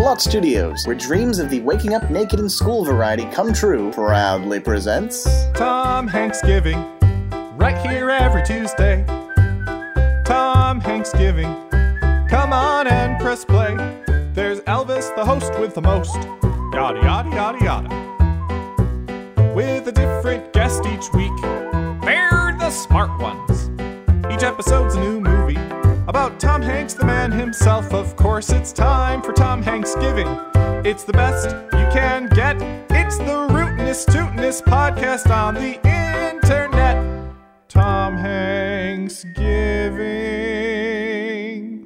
Splot Studios, where dreams of the waking up naked in school variety come true, proudly presents. Tom Hanks Giving, right here every Tuesday. Tom Hanks Giving, come on and press play. There's Elvis, the host with the most. Yada yada yada yada. With a different guest each week. They're the smart ones. Each episode's a new movie about Tom Hanks, the man himself. Of course, it's time for Tom Hanks Giving. It's the best you can get. It's the rootinest, tootinest podcast on the internet. Tom Hanks Giving.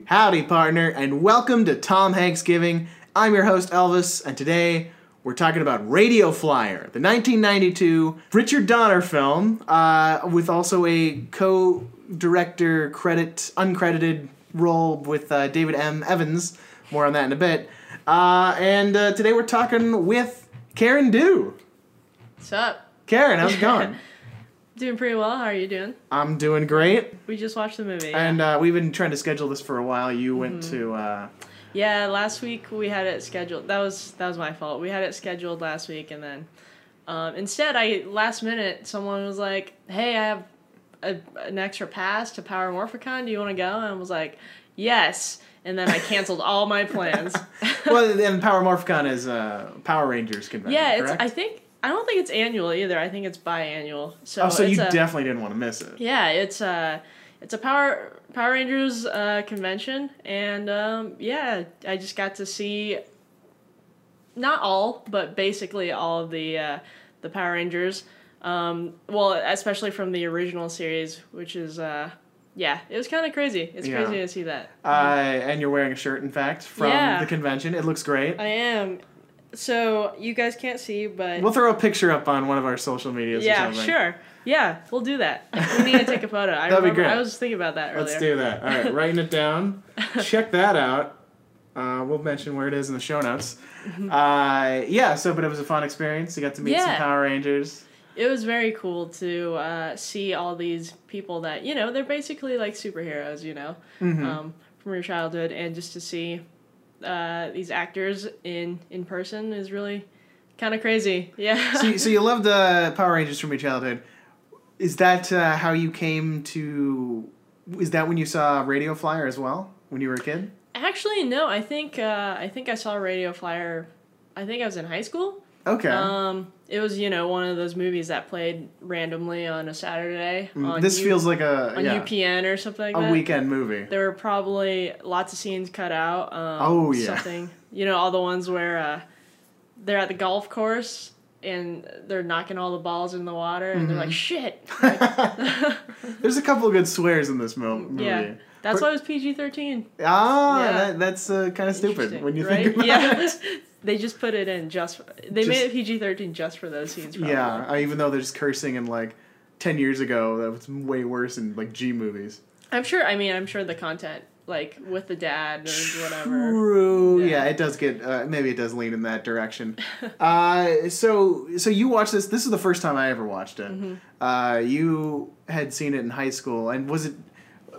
Howdy, partner, and welcome to Tom Hanks Giving. I'm your host, Elvis, and today we're talking about Radio Flyer, the 1992 Richard Donner film, uh, with also a co director credit, uncredited role with uh, David M. Evans. More on that in a bit. Uh, and uh, today we're talking with Karen Dew. What's up? Karen, how's it going? Doing pretty well. How are you doing? I'm doing great. We just watched the movie. And uh, we've been trying to schedule this for a while. You went Mm-hmm. to. Uh, yeah, last week we had it scheduled. That was that was my fault. We had it scheduled last week, and then um, instead, I last minute someone was like, "Hey, I have a, an extra pass to Power Morphicon. Do you want to go?" And I was like, "Yes." And then I canceled all my plans. well, then Power Morphicon is uh, Power Rangers convention. yeah, it's. correct? I think I don't think it's annual either. I think it's biannual. So Oh, so you a, definitely didn't want to miss it. Yeah, it's a it's a Power Power Rangers uh, convention, and um, yeah, I just got to see not all, but basically all of the uh, the Power Rangers. Um, well, especially from the original series, which is uh, yeah, it was kind of crazy. It's Yeah. crazy to see that. Uh, and you're wearing a shirt, in fact, from Yeah. the convention. It looks great. I am. So you guys can't see, but We'll throw a picture up on one of our social medias. yeah, sure. Yeah, we'll do that. We need to take a photo. I That'd be remember, great. I was thinking about that earlier. Let's do that. All right, writing it down. Check that out. Uh, we'll mention where it is in the show notes. Uh, yeah. So, but it was a fun experience. You got to meet some Power Rangers. It was very cool to uh, see all these people that you know they're basically like superheroes you know Mm-hmm. um, from your childhood and just to see uh, these actors in in person is really kind of crazy yeah So, you- so you loved uh, Power Rangers from your childhood. Is that uh, how you came to? Is that when you saw Radio Flyer as well when you were a kid? actually no i think uh, i think i saw radio flyer i think i was in high school Okay. um, it was you know one of those movies that played randomly on a saturday on Mm, this U- feels like a on yeah, upn or something like a that weekend movie. there were probably lots of scenes cut out. Um, Oh, yeah. something you know all the ones where uh, they're at the golf course and they're knocking all the balls in the water and they're like shit. There's a couple of good swears in this mo- movie. Yeah, that's Per- why it was PG thirteen. Ah, Yeah. that, that's uh, kind of stupid when you right? think about yeah. it. they just put it in just. They Just- made it PG thirteen just for those scenes. Probably. Yeah, uh, even though there's cursing and like ten years ago, that was way worse in like G movies. I'm sure. I mean, I'm sure the content like with the dad or whatever. True. Yeah. Yeah. it does get uh, maybe it does lean in that direction. uh, so so you watched this. This is the first time I ever watched it. Mm-hmm. Uh, you had seen it in high school, and was it?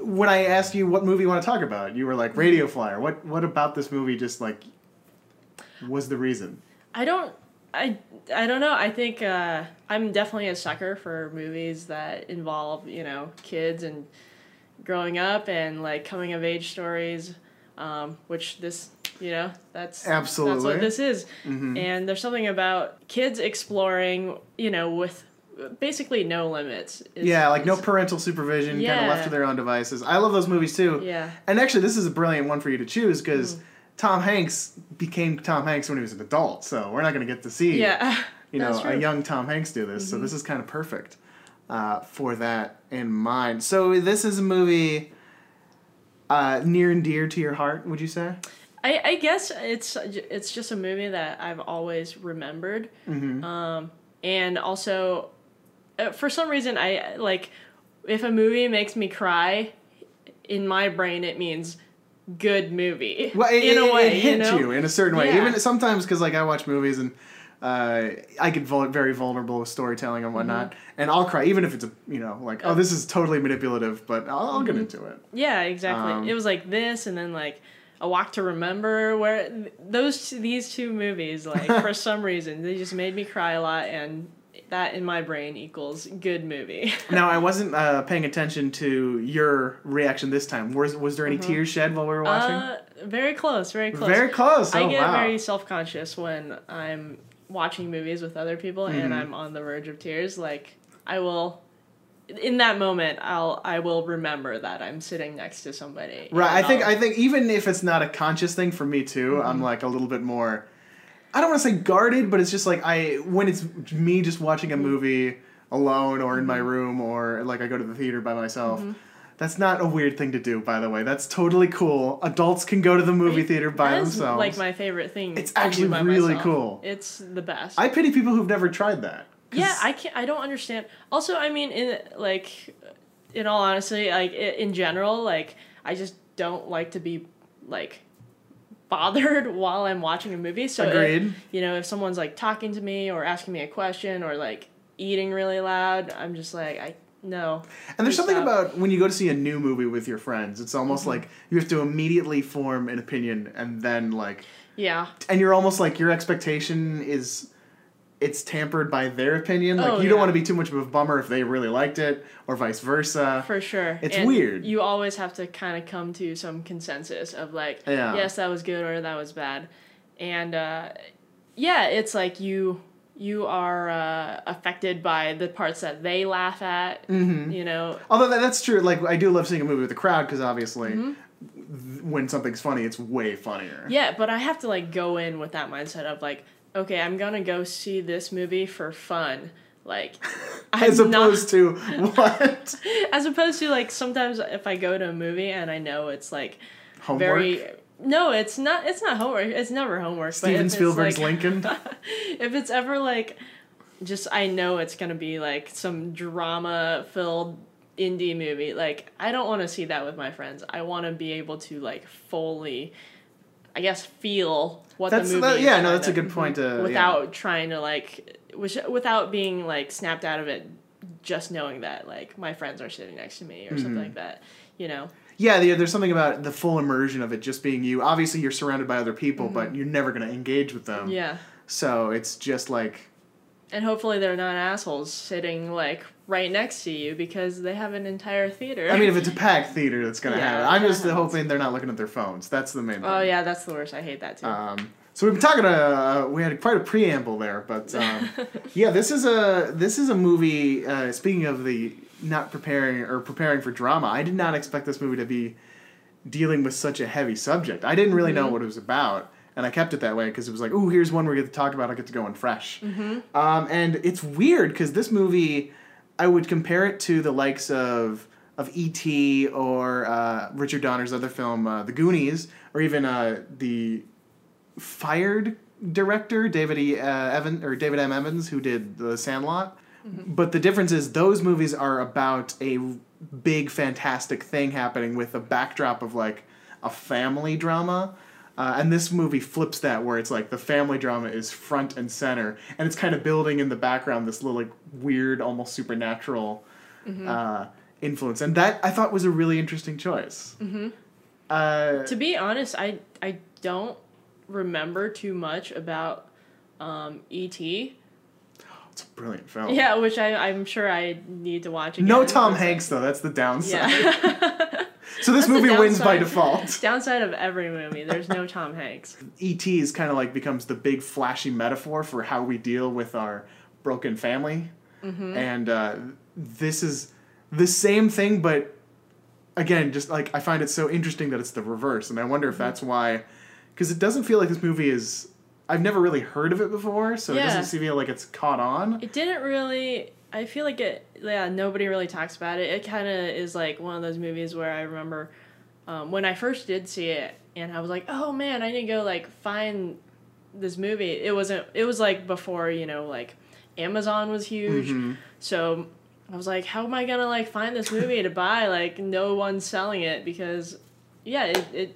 When I asked you what movie you want to talk about, you were like Radio Flyer. What what about this movie just like was the reason? I don't. I I don't know. I think uh, I'm definitely a sucker for movies that involve you know kids and growing up and like coming of age stories, um, which this you know that's that's Absolutely. what this is. And there's something about kids exploring you know with basically no limits. is- Yeah, like no parental supervision, kind of left to their own devices. I love those movies too. Yeah. And actually, this is a brilliant one for you to choose Mm. Tom Hanks became Tom Hanks when he was an adult, so we're not going to get to see Yeah. you know a. Mm-hmm. young Tom Hanks do this. So this is kind of perfect uh, for that in mind. So this is a movie uh, near and dear to your heart. Would you say? I, I guess it's it's just a movie that I've always remembered, Mm-hmm. um, and also uh, for some reason I like if a movie makes me cry, in my brain it means good movie. Well, it, in it, a way, it hits you you, know. in a certain way. Yeah. Even sometimes, because like I watch movies and uh, I get vul- very vulnerable with storytelling and whatnot, Mm-hmm. and I'll cry even if it's a you know like oh this is totally manipulative, but I'll, I'll get into it. Yeah, exactly. Um, it was like this, and then like A Walk to Remember, where th- those these two movies, like for some reason, they just made me cry a lot, and that in my brain equals good movie. Now, I wasn't uh, paying attention to your reaction this time. Was was there any tears shed while we were watching? Uh, very close, very close. Very close. I Oh, get wow. very self conscious when I'm watching movies with other people Mm-hmm. and I'm on the verge of tears. Like I will, in that moment, I'll I will remember that I'm sitting next to somebody. Right. I think I'll- I think even if it's not a conscious thing for me too, I'm like a little bit more. I don't want to say guarded, but it's just like I when it's me just watching a movie alone or in my mm-hmm. room or like I go to the theater by myself. Mm-hmm. That's not a weird thing to do, by the way. That's totally cool. Adults can go to the movie theater by that is, themselves. like my favorite thing. It's actually really myself. cool. It's the best. I pity people who've never tried that. Yeah, I can't. I don't understand. Also, I mean, in like, in all honesty, like in general, like I just don't like to be like bothered while I'm watching a movie. So, if- you know, if someone's like talking to me or asking me a question or like eating really loud, I'm just like, I no. And there's something stop. about when you go to see a new movie with your friends, it's almost Mm-hmm. like you have to immediately form an opinion and then like Yeah. and you're almost like your expectation is it's tampered by their opinion. Like Oh, you don't want to be too much of a bummer if they really liked it or vice versa. For sure. It's And weird. You always have to kind of come to some consensus of like, Yeah. yes, that was good or that was bad. And uh, yeah, it's like you you are uh, affected by the parts that they laugh at. Mm-hmm. You know, Although that, that's true. Like I do love seeing a movie with a crowd because obviously Mm-hmm. when something's funny, it's way funnier. yeah, but I have to like go in with that mindset of like, okay, I'm gonna go see this movie for fun. Like, As I'm not- opposed to what as opposed to like sometimes if I go to a movie and I know it's like homework. very no, it's not. It's not homework. It's never homework. Steven Spielberg's like- Lincoln. if it's ever like just I know it's gonna be like some drama filled indie movie, like I don't wanna see that with my friends. I wanna be able to like fully I guess feel what That's- the movie that- is yeah, no, that's a good point to- without trying to like without being like snapped out of it just knowing that like my friends are sitting next to me or Mm-hmm. something like that. You know? Yeah, there- there's something about the full immersion of it just being you. Obviously, you're surrounded by other people, Mm-hmm. but you're never going to engage with them. Yeah. So it's just like, And hopefully they're not assholes sitting like right next to you because they have an entire theater. I mean, if it's a packed theater, that's going to Yeah, happen. I'm just happens. hoping they're not looking at their phones. That's the main thing. Oh yeah, that's the worst. I hate that too. Um, so we've been talking. Uh, we had quite a preamble there, but um, yeah, this is a this is a movie. Uh, speaking of the not preparing or preparing for drama, I did not expect this movie to be dealing with such a heavy subject. I didn't really know what it was about, and I kept it that way because it was like, oh, here's one we get to talk about. I get to go in fresh. Um, and it's weird because this movie, I would compare it to the likes of of E.T. or uh, Richard Donner's other film, uh, The Goonies, or even uh, the fired director David E. Uh, Evan or David M. Evans, who did The Sandlot. But the difference is those movies are about a big fantastic thing happening with a backdrop of like a family drama. Uh, and this movie flips that where it's like the family drama is front and center, and it's kind of building in the background this little like weird, almost supernatural uh, influence, and that I thought was a really interesting choice. Mm-hmm. Uh, to be honest, I I don't remember too much about um, E.T. it's a brilliant film. Yeah, which I I'm sure I need to watch again. No Tom Hanks though. That's the downside. Yeah. So this That's movie wins by default. Downside of every movie, there's no Tom Hanks. E.T. is kind of like becomes the big flashy metaphor for how we deal with our broken family, Mm-hmm. and uh, this is the same thing, but again, just like I find it so interesting that it's the reverse, and I wonder Mm-hmm. if that's why, because it doesn't feel like this movie is. I've never really heard of it before, so it doesn't feel like it's caught on. It didn't really. I feel like it. Yeah, nobody really talks about it. It kind of is like one of those movies where I remember um, when I first did see it, and I was like, "Oh man, I need to go like find this movie." It wasn't. It was like before you know like Amazon was huge, Mm-hmm. so I was like, "How am I gonna like find this movie to buy?" Like no one's selling it because, yeah, it. it, it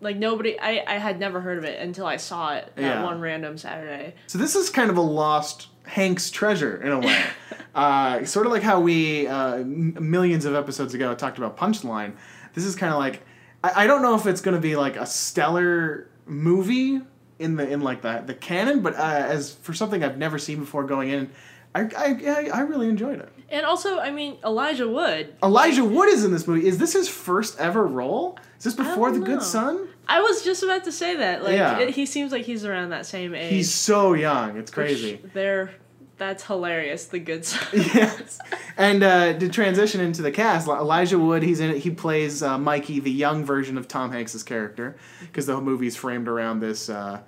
like nobody, I, I had never heard of it until I saw it that Yeah. one random Saturday. So this is kind of a lost Hanks treasure in a way. uh, sort of like how we uh, m- millions of episodes ago talked about Punchline. This is kind of like I, I don't know if it's going to be like a stellar movie in the in like the the canon, but uh, as for something I've never seen before going in, I I, I, I really enjoyed it. And also, I mean, Elijah Wood. Elijah Wood is in this movie. Is this his first ever role? Is this before The don't Good. Son? I was just about to say that. Like, Yeah. it, he seems like he's around that same age. He's so young. It's crazy. They're that's hilarious. The good son. yes. And uh, to transition into the cast, Elijah Wood, he's in it. He plays uh, Mikey, the young version of Tom Hanks's character, because the whole movie's framed around this uh,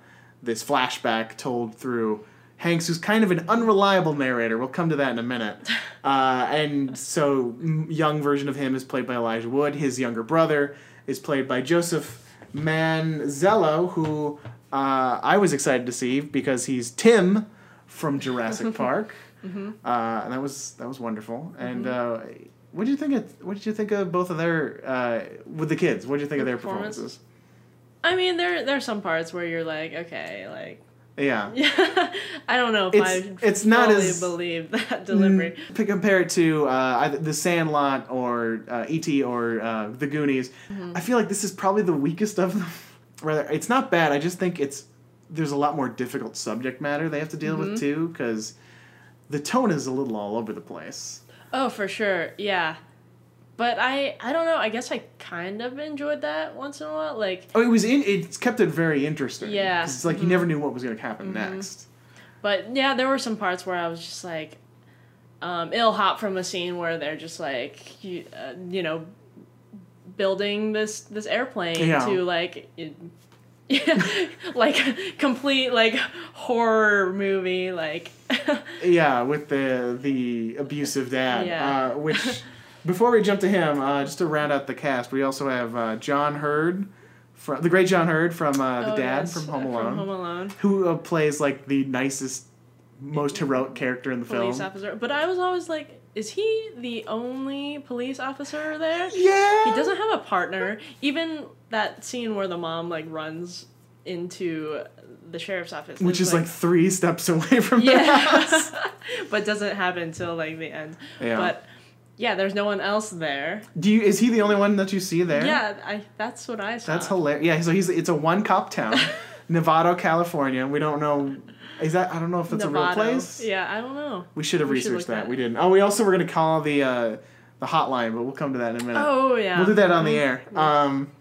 this flashback told through Hanks, who's kind of an unreliable narrator. We'll come to that in a minute. Uh, and so, young version of him is played by Elijah Wood. His younger brother is played by Joseph Mazzello, who uh, I was excited to see because he's Tim from Jurassic Park. Mm-hmm. Uh, and that was that was wonderful. And uh, what did you think of what did you think of both of their uh, with the kids? What did you think of their Performance? performances? I mean, there there are some parts where you're like, okay, like. Yeah. I don't know if It's- I it's not as- believe that delivery. Mm, to compare it to uh, either The Sandlot or uh, E.T. or uh, The Goonies, Mm-hmm. I feel like this is probably the weakest of them. Rather, it's not bad. I just think it's there's a lot more difficult subject matter they have to deal Mm-hmm. with too, because the tone is a little all over the place. Oh, for sure, yeah. But I I don't know. I guess I kind of enjoyed that once in a while. Like, Oh, it was in. it kept it very interesting. Yeah, it's like you never knew what was going to happen next. but yeah, there were some parts where I was just like, um, it'll hop from a scene where they're just like, you, uh, you know, building this this airplane Yeah. to like. It, like complete like horror movie like Yeah, with the the abusive dad. Yeah. Uh, which, before we jump to him, uh, just to round out the cast, we also have uh, John Heard, from the great John Heard from uh, the Oh, dad yes, from Home uh, Alone, from Home Alone who uh, plays like the nicest, most heroic character in the police film. officer but I was always like is he the only police officer there Yeah, He doesn't have a partner. Even that scene where the mom like runs into the sheriff's office, which is like, three steps away from the house. but doesn't happen until like the end. Yeah. But yeah, there's no one else there. Do you? Is he the only one that you see there? Yeah, I that's what I saw. That's hilarious. Yeah, so he's it's a one cop town, Nevada, California. We don't know. Is that I don't know if that's a real place. Yeah, I don't know. We should have We researched look that. that We didn't. Oh, we also were gonna call the uh, the hotline, but we'll come to that in a minute. Oh yeah. We'll do that on the air. Um,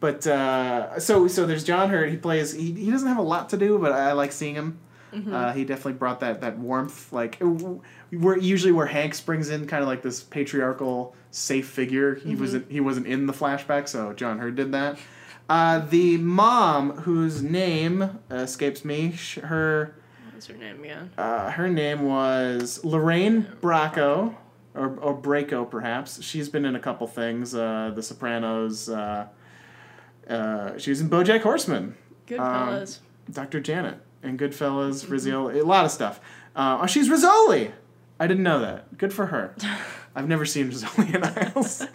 but uh, so so there's John Heard. He plays. He, he doesn't have a lot to do, but I like seeing him. Mm-hmm. Uh, he definitely brought that that warmth. Like where usually where Hanks brings in kind of like this patriarchal safe figure. He Mm-hmm. wasn't he wasn't in the flashback, so John Heard did that. Uh, the mom, whose name escapes me, sh- her What's her name again? uh, her name was Lorraine Bracco, or, or Braco perhaps. She's been in a couple things, uh, The Sopranos. Uh, uh, she was in BoJack Horseman, Good Um, fellas. Dr. Janet, and Goodfellas, Rizzoli, a lot of stuff. Uh, oh, she's Rizzoli. I didn't know that. Good for her. I've never seen Rizzoli and Isles.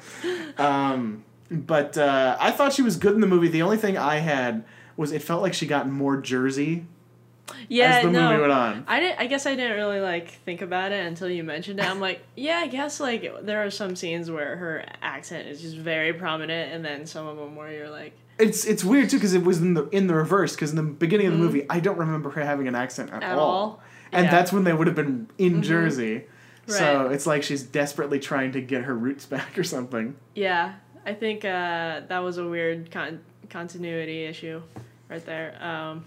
um, but uh, I thought she was good in the movie. The only thing I had was it felt like she got more Jersey yeah, as the no. movie went on. I didn't. I guess I didn't really like think about it until you mentioned it. I'm like, yeah, I guess like there are some scenes where her accent is just very prominent, and then some of them where you're like, It's it's weird too because it was in the in the reverse because in the beginning of the movie I don't remember her having an accent at, Mm-hmm. At all, all? and Yeah. Mm-hmm. that's when they would have been in Jersey. So it's like she's desperately trying to get her roots back or something. yeah, I think uh, that was a weird con- continuity issue, right there. Um,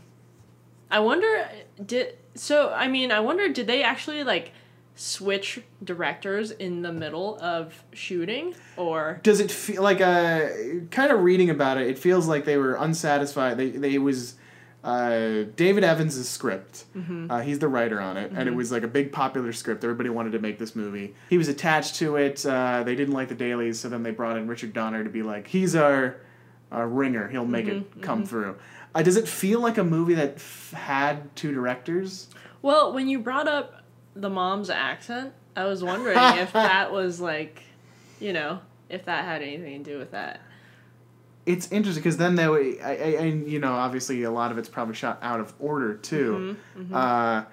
I wonder did so. I mean, I wonder did they actually like switch directors in the middle of shooting or Does it feel like uh kind of reading about it? It feels like they were unsatisfied. They they it was. Uh, David Evans' script. Mm-hmm. Uh, he's the writer on it, and it was like a big popular script. Everybody wanted to make this movie. He was attached to it. Uh, they didn't like the dailies, so then they brought in Richard Donner to be like, he's our, our ringer. He'll make Mm-hmm, it come through. Uh, does it feel like a movie that f- had two directors? Well, when you brought up the mom's accent, I was wondering if that was like, you know, if that had anything to do with that. It's interesting because then they, I, I, and you know, obviously a lot of it's probably shot out of order too. Mm-hmm, Uh,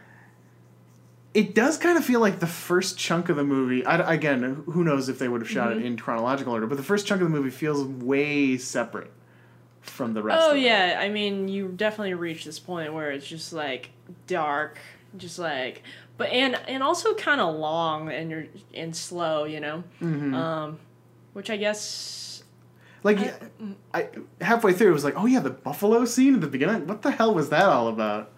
it does kind of feel like the first chunk of the movie. I, again, who knows if they would have shot Mm-hmm. it in chronological order, but the first chunk of the movie feels way separate from the rest. Oh of it. yeah, I mean, you definitely reach this point where it's just like dark, just like, but and and also kind of long and you're and slow, you know, Mm-hmm. um, which I guess Like, I, halfway through, it was like, oh yeah, the buffalo scene at the beginning. What the hell was that all about?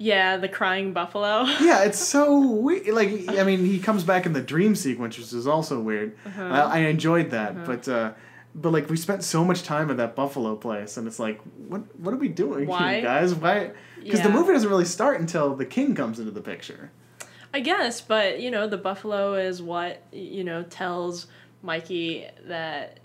yeah, the crying buffalo. Yeah, it's so weird. Like, I mean, he comes back in the dream sequence, which is also weird. Uh-huh. I, I enjoyed that, but uh, but like we spent so much time at that buffalo place, and it's like, what what are we doing, here, guys? Why? Because the movie doesn't really start until the king comes into the picture. I guess, but you know, the buffalo is what you know tells Mikey that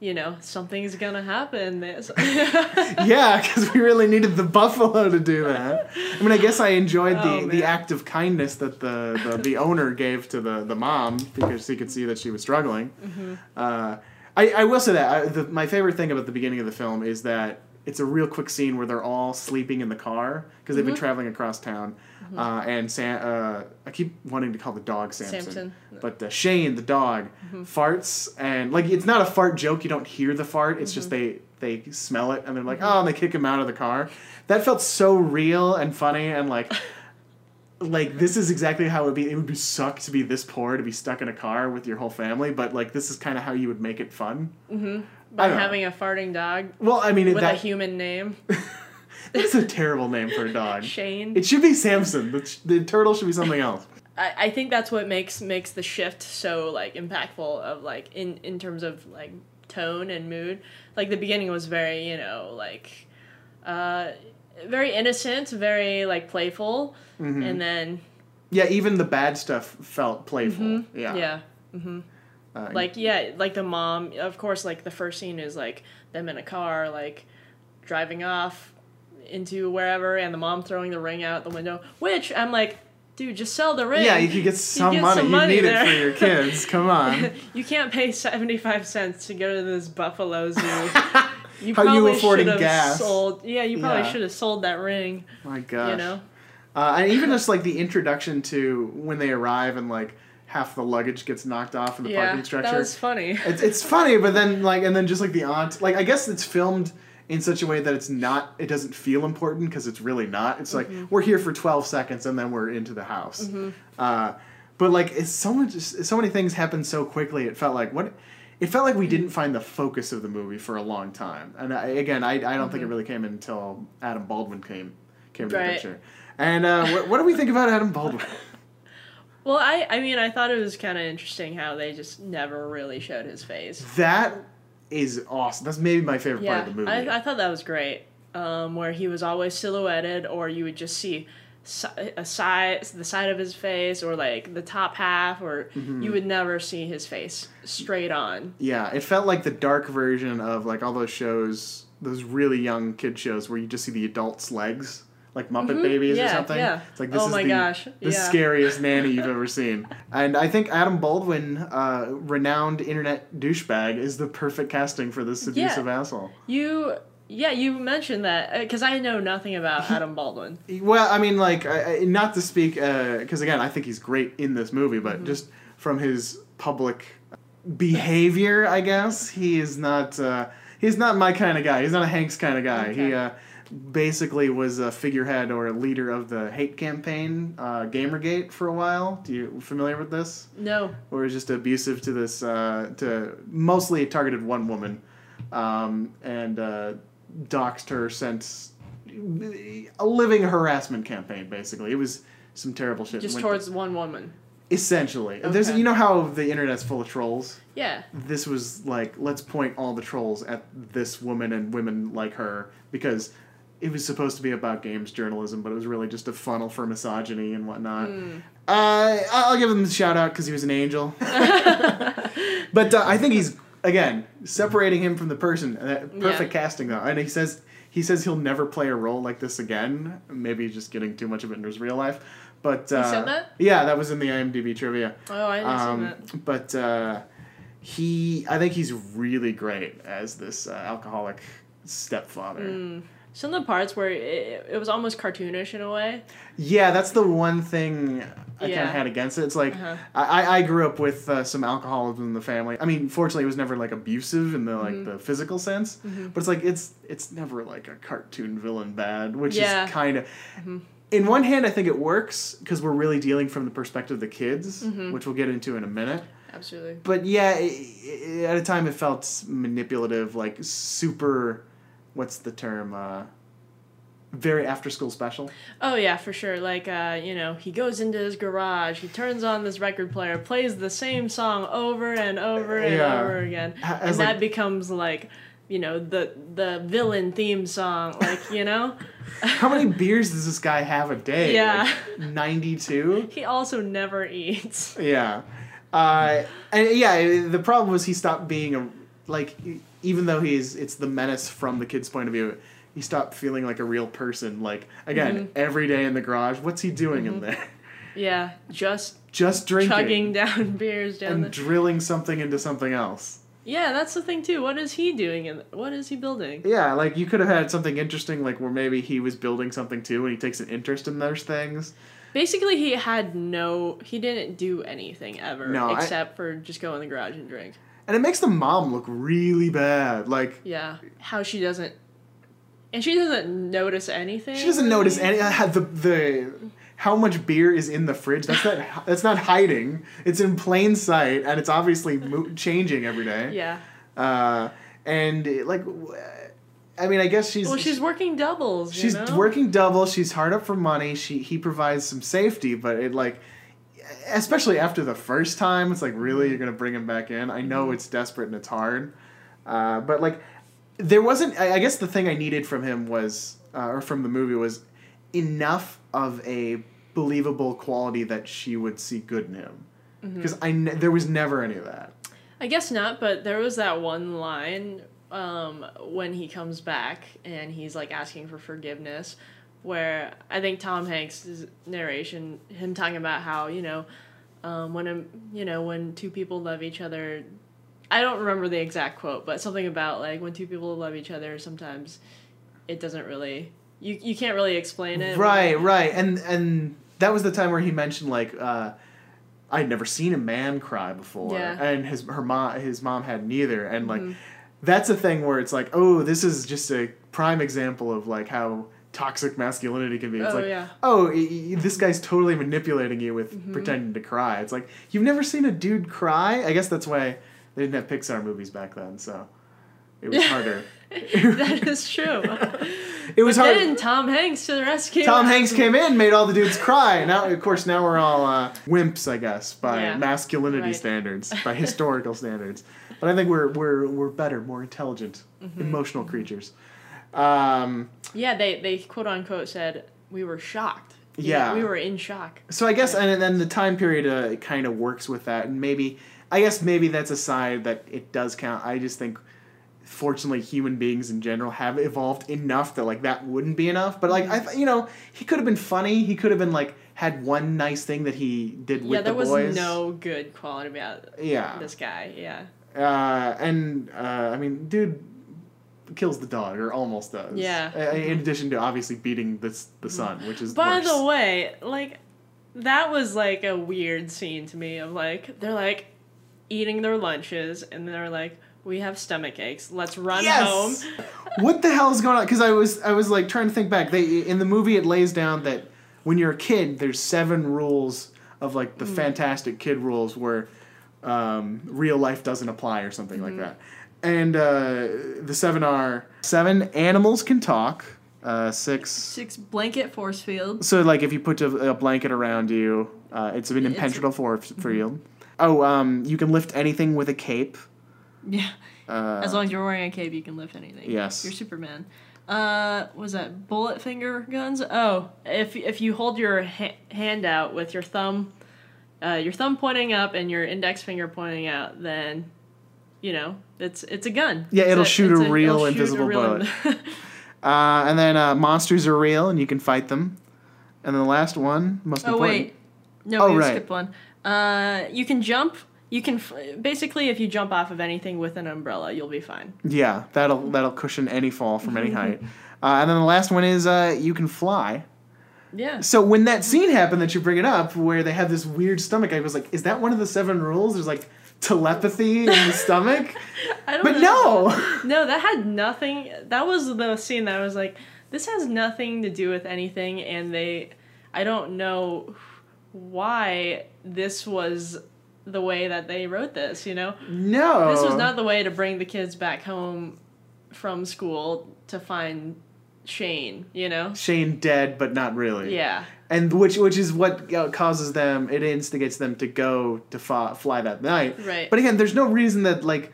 you know something's gonna happen. Yeah, because we really needed the buffalo to do that. I mean, I guess I enjoyed the, Oh, the act of kindness that the, the, the owner gave to the, the mom because he could see that she was struggling. Mm-hmm. Uh, I, I will say that I, the, my favorite thing about the beginning of the film is that it's a real quick scene where they're all sleeping in the car because they've been Mm-hmm. traveling across town. Uh, and Sam, uh, I keep wanting to call the dog Samson, Samson. Mm-hmm. but uh, Shane, the dog, farts, and like it's not a fart joke. You don't hear the fart. It's Mm-hmm. just they they smell it and they're like, oh, and they kick him out of the car. That felt so real and funny and like. Like this is exactly how it would be. It would be suck to be this poor to be stuck in a car with your whole family, but like this is kind of how you would make it fun. by I don't know. having a farting dog Well, I mean, with that, a human name, that's a terrible name for a dog. Shane. It should be Samson. The, the turtle should be something else. I, I think that's what makes makes the shift so like impactful of like in in terms of like tone and mood. Like the beginning was very you know like uh very innocent, very like playful, Mm-hmm. and then Yeah, even the bad stuff felt playful. Yeah. yeah. Uh, Like yeah, like the mom. Of course, like the first scene is like them in a car, like driving off into wherever, and the mom throwing the ring out the window. Which I'm like, dude, just sell the ring. yeah, you could get some get money. some you money need there. it for your kids. Come on. you can't pay seventy five cents to go to this buffalo zoo. You How you affording gas? sold. Yeah, you probably Yeah. should have sold that ring. My gosh. You know. Uh, and even just like the introduction to when they arrive and like half the luggage gets knocked off in the Yeah, parking structure. that was funny. it's it's funny, but then like and then just like the aunt, like I guess it's filmed in such a way that it's not, it doesn't feel important because it's really not. It's Mm-hmm. like we're here for twelve seconds and then we're into the house. Uh, but like it's so much, so many things happen so quickly. It felt like what. It felt like we didn't find the focus of the movie for a long time, and I, again, I, I don't think it really came until Adam Baldwin came came to the Mm-hmm. Picture. And uh, what, what do we think about Adam Baldwin? Well, I I mean I thought it was kind of interesting how they just never really showed his face. That is awesome. That's maybe my favorite Yeah, part of the movie. I I thought that was great. Um, where he was always silhouetted, or you would just see a side the side of his face, or like the top half, or Mm-hmm. you would never see his face straight on. Yeah, it felt like the dark version of like all those shows, those really young kid shows where you just see the adults' legs, like Muppet Babies or Mm-hmm. Yeah, something. yeah. It's like this Oh is my the, gosh, the yeah. scariest nanny you've ever seen. And I think Adam Baldwin, uh, renowned internet douchebag, is the perfect casting for this abusive asshole. You yeah, you mentioned that because I know nothing about Adam Baldwin. Well, I mean, like, I, I- not to speak, because again, I think he's great in this movie, Mm-hmm. but just from his public behavior, I guess he is not. Uh, he's not my kind of guy. He's not a Hanks kind of guy. He uh, basically was a figurehead or a leader of the hate campaign, uh, Gamergate, for a while. Do you familiar with this? No, Or was just abusive to this uh, to mostly targeted one woman, um, and uh, doxed her, sent a living harassment campaign. Basically, it was some terrible shit. just towards one woman. essentially. There's you know how the internet's full of trolls. Yeah, This was like let's point all the trolls at this woman and women like her because. It was supposed to be about games journalism, but it was really just a funnel for misogyny and whatnot. Hmm. Uh, I'll give him a shout out because he was an angel. but uh, I think he's again separating him from the person. Uh, perfect Yeah. casting though, and he says he says he'll never play a role like this again. Maybe just getting too much of it in his real life. But uh, said that? Yeah, that was in the IMDb trivia. Oh, I didn't see Um, that. but uh, he, I think he's really great as this uh, alcoholic stepfather. Hmm. Some of the parts where it, it was almost cartoonish in a way. Yeah, that's the one thing I kind of had against it. It's like Uh-huh. I, I- grew up with uh, some alcoholism in the family. I mean, fortunately, it was never like abusive in the like Mm-hmm. the physical sense, but it's like it's it's never like a cartoon villain bad, which Yeah. is kind of. In one hand, I think it works because we're really dealing from the perspective of the kids, Mm-hmm. which we'll get into in a minute. Absolutely. But yeah, i i at a time it felt manipulative, like super. What's the term? Uh, very after school special. Oh yeah, for sure. Like uh, you know, he goes into his garage, he turns on this record player, plays the same song over and over and Yeah. over again, Ha- and as, that becomes like, you know, the the villain theme song. Like you know, How many beers does this guy have a day? Yeah. Like 92? he also never eats. Yeah. Uh, and yeah, the problem was he stopped being a like even though he's it's the menace from the kid's point of view, he stopped feeling like a real person. Like again, Mm-hmm. every day in the garage, what's he doing in there? Yeah, just Just drinking chugging down beers down and the. drilling something into something else. Yeah, that's the thing too. What is he doing and what is he building? Yeah, like you could have had something interesting, like where maybe he was building something too, and he takes an interest in those things. Basically, he had no. He didn't do anything ever No, I- except for just go in the garage and drink. And it makes the mom look really bad. Like Yeah, how she doesn't, and she doesn't notice anything. She doesn't notice any uh, the the how much beer is in the fridge. That's not that's not hiding. It's in plain sight, and it's obviously mo- changing every day. Yeah. Uh, and uh, like, w- I mean, I guess she's Well, she's working doubles. you she's know? working double. She's hard up for money. She he provides some safety, but it like. Especially after the first time, it's like really you're gonna bring him back in. I know it's desperate and it's hard, uh, but like there wasn't. I I guess the thing I needed from him was, uh, or from the movie was, enough of a believable quality that she would see good in him. Because I ne- there was never any of that. I guess not, but there was that one line um, when he comes back and he's like asking for forgiveness, where I think Tom Hanks' narration, him talking about how you know, um, when a, you know when two people love each other, I don't remember the exact quote, but something about like when two people love each other, sometimes it doesn't really you you can't really explain it. Right, right, and and that was the time where he mentioned like uh, I'd never seen a man cry before, Yeah. and his her mom his mom had neither, and like that's a thing where it's like oh this is just a prime example of like how toxic masculinity can be. It's Oh, like yeah. oh this guy's totally manipulating you with pretending to cry. It's like you've never seen a dude cry. I guess that's why they didn't have Pixar movies back then, so it was harder. that is true. It was but hard. then Tom Hanks to the rescue. Tom Hanks came in, made all the dudes cry. Now, of course, now we're all uh, wimps, I guess, by Yeah. masculinity Right. standards, by historical standards. But I think we're we're we're better, more intelligent, Mm-hmm. emotional creatures. Um, Yeah, they they quote unquote said we were shocked. Yeah. we were in shock. so I guess, and then the time period uh, kind of works with that, and maybe I guess maybe that's a side that it does count. I just think. Fortunately, human beings in general have evolved enough that like that wouldn't be enough. But like I, th- you know, he could have been funny. He could have been like had one nice thing that he did with yeah, there the was no good quality about Yeah. this guy. Yeah, Uh, and uh, I mean, dude kills the dog, or almost does. Yeah. Uh, In addition to obviously beating the the son, which is By worse. the way, like that was like a weird scene to me of like they're like eating their lunches and they're like we have stomach aches. Let's run home. What the hell is going on? Because I was I was like trying to think back. They in the movie it lays down that when you're a kid, there's seven rules of like Mm. the fantastic kid rules where um, real life doesn't apply or something Mm-hmm. like that. And uh, the seven are seven animals can talk. Uh, six Six blanket force field. So like if you put a, a blanket around you, uh, it's an impenetrable force field. Oh, um, you can lift anything with a cape. Yeah. Uh, As long as you're wearing a cape, you can lift anything. Yes. You're Superman. Uh, was that bullet finger guns? Oh, if if you hold your ha- hand out with your thumb, uh, your thumb pointing up and your index finger pointing out, then, you know, it's it's a gun. Yeah, It's it'll shoot a it's real invisible bullet. bullet. uh, and then uh, monsters are real and you can fight them. And then the last one, most oh important. wait, no, Oh, we right. skipped one. Uh, you can jump. You can f- basically, if you jump off of anything with an umbrella, you'll be fine. Yeah, that'll that'll cushion any fall from any height. Uh, and then the last one is uh, you can fly. Yeah. So when that scene happened that you bring it up, where they have this weird stomach, I was like, is that one of the seven rules? There's like telepathy in the stomach. I don't But know. no, No, that had nothing. That was the scene that I was like, this has nothing to do with anything, and they, I don't know why this was the way that they wrote this. You know, no. this was not the way to bring the kids back home from school to find Shane. You know, Shane dead, but not really. yeah, and which which is what causes them. It instigates them to go to fa- fly that night. Right. But again, there's no reason that like.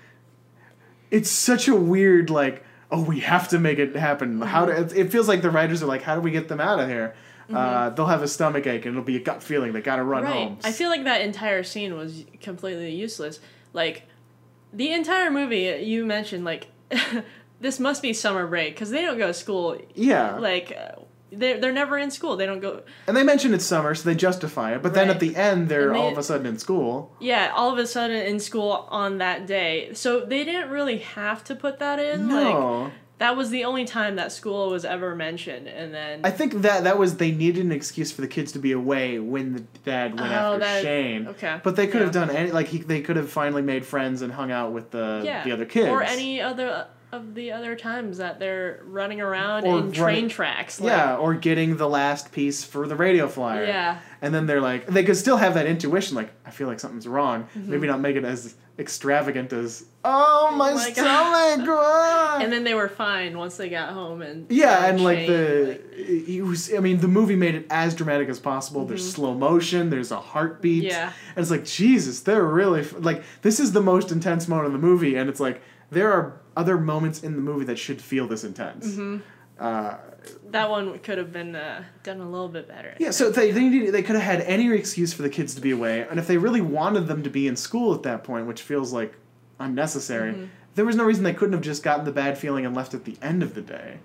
It's such a weird like. Oh, we have to make it happen. How do it, feels like the writers are like, how do we get them out of here? Uh, they'll have a stomach ache and it'll be a gut feeling. They gotta run right. home. I feel like that entire scene was completely useless. Like, the entire movie you mentioned, like, this must be summer break because they don't go to school yeah. like uh, they're, they're never in school they don't go And they mention it's summer, so they justify it. But then Right. at the end, they're they- all of a sudden in school. yeah all of a sudden in school on that day so they didn't really have to put that in like No, that was the only time that school was ever mentioned and then I think that that was they needed an excuse for the kids to be away when the dad went Oh, after that- Shane. okay, But they could have done any like he, they could have finally made friends and hung out with the yeah the other kids or any other of the other times that they're running around Or in train tracks like, yeah, or getting the last piece for the radio flyer. yeah And then they're like, they could still have that intuition, like, I feel like something's wrong. Maybe not make it as extravagant as, oh, my, Mm-hmm. my stomach. ah." and then they were fine once they got home and Yeah, and like the like- it was. I mean, the movie made it as dramatic as possible. There's slow motion. There's a heartbeat. Mm-hmm. Yeah. and it's like Jesus, they're really like this is the most intense moment in the movie, and it's like there are other moments in the movie that should feel this intense. Mm-hmm. Uh, that one could have been uh, done a little bit better yeah, so they they, needed, they could have had any excuse for the kids to be away, and if they really wanted them to be in school at that point, which feels like unnecessary, Mm-hmm. there was no reason they couldn't have just gotten the bad feeling and left at the end of the day.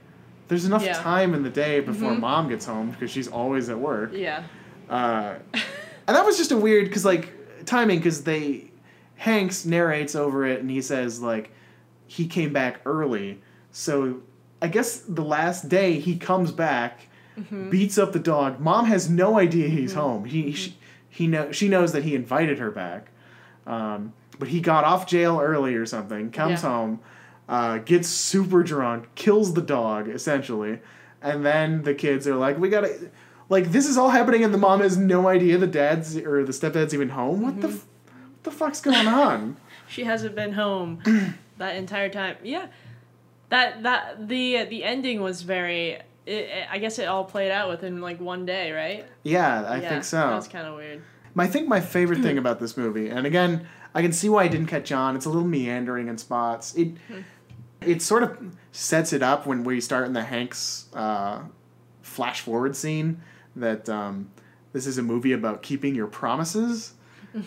There's enough Yeah. Mm-hmm. time in the day before mom gets home because she's always at work. yeah Uh, and that was just a weird because like timing because they Hanks narrates over it and he says like he came back early, so I guess the last day he comes back, beats up the dog. Mom has no idea he's home. He she, he know she knows that he invited her back, um, but he got off jail early or something. Comes Yeah. home, uh, gets super drunk, kills the dog essentially, and then the kids are like, "We gotta." Like this is all happening, and the mom has no idea the dad's or the stepdad's even home. What the, f- what the fuck's going on? She hasn't been home that entire time. Yeah, that that the the ending was very. It, it- I guess it all played out within like one day, right? Yeah, I yeah, think so. That's kind of weird. I think my favorite thing about this movie, and again, I can see why I didn't catch on. It's a little meandering in spots. It it sort of sets it up when we start in the Hanks uh, flash forward scene that um, this is a movie about keeping your promises.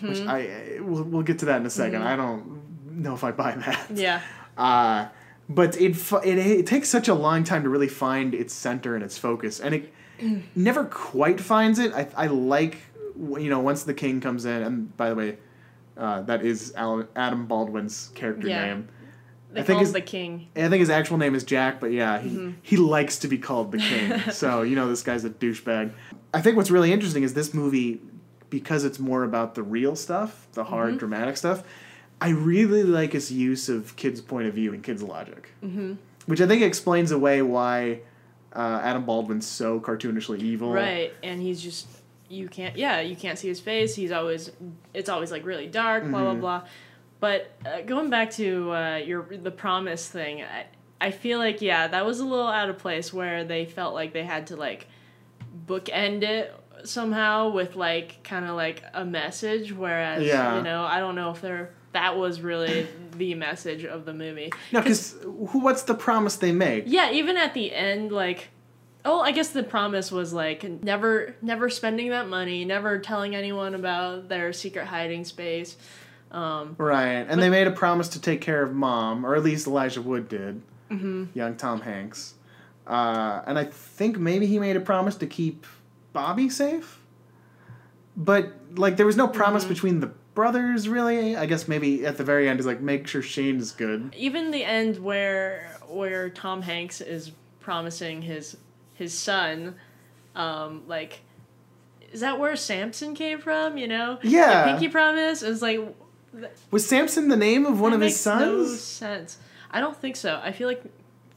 Which I we'll, we'll get to that in a 2nd I don't know if I buy that. Yeah, Uh, but it, it it takes such a long time to really find its center and its focus, and it never quite finds it. I I like you know once the king comes in, and by the way, uh, that is Alan, Adam Baldwin's character Yeah. name. they I think call him his- the king. I think his actual name is Jack, but yeah, he, Mm-hmm. he likes to be called the king. so, you know, this guy's a douchebag. I think what's really interesting is this movie, because it's more about the real stuff, the hard, Mm-hmm. dramatic stuff, I really like its use of kids' point of view and kids' logic. Mm-hmm. Which I think explains away why uh, Adam Baldwin's so cartoonishly evil. Right, and he's just you can't. Yeah, you can't see his face. He's always. It's always like really dark. Blah Mm-hmm. blah blah. But uh, going back to uh, your the promise thing, I, I feel like yeah, that was a little out of place where they felt like they had to like bookend it somehow with like kind of like a message. Whereas Yeah. you know I don't know if they're that was really the message of the movie. No, because what's the promise they make? Yeah, even at the end, like, oh, I guess the promise was like never, never spending that money, never telling anyone about their secret hiding space. Um, Right, and they made a promise to take care of mom, or at least Elijah Wood did. Mm-hmm. Young Tom Hanks, uh, and I think maybe he made a promise to keep Bobby safe. But like, there was no promise between the brothers, really. I guess maybe at the very end, is like make sure Shane's good. even the end where where Tom Hanks is promising his his son, um, like, is that where Samson came from? You know, Yeah. the pinky promise. Was like Was Samson the name of one of his makes No sons? sense. I don't think so. I feel like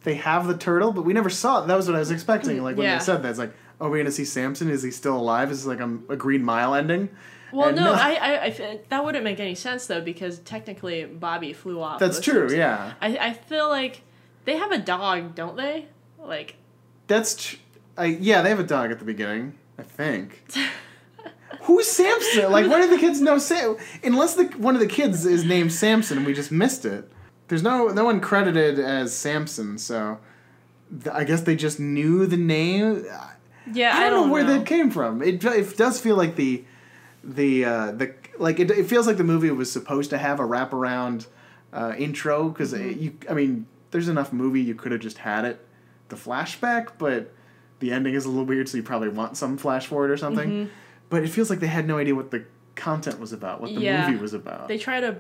They have the turtle, but we never saw it. That was what I was expecting. Like when Yeah. they said that, it's like, are we gonna see Samson? Is he still alive? Is this like a, a Green Mile ending? Well, no, I, I, I that wouldn't make any sense though because technically Bobby flew off. That's true. Yeah, I, I feel like they have a dog, don't they? Like, that's. Tr- I, yeah, they have a dog at the beginning. I think. Who's Samson? Like, where do the kids know Sam? Unless the one of the kids is named Samson, and we just missed it. There's no no one credited as Samson, so th- I guess they just knew the name. yeah, I don't, know where that came from. It, it does feel like the the uh, the like it, it feels like the movie was supposed to have a wraparound uh, intro because you I mean there's enough movie you could have just had it the flashback but the ending is a little weird so you probably want some flash forward or something Mm-hmm. but it feels like they had no idea what the content was about what the Yeah. movie was about They try to,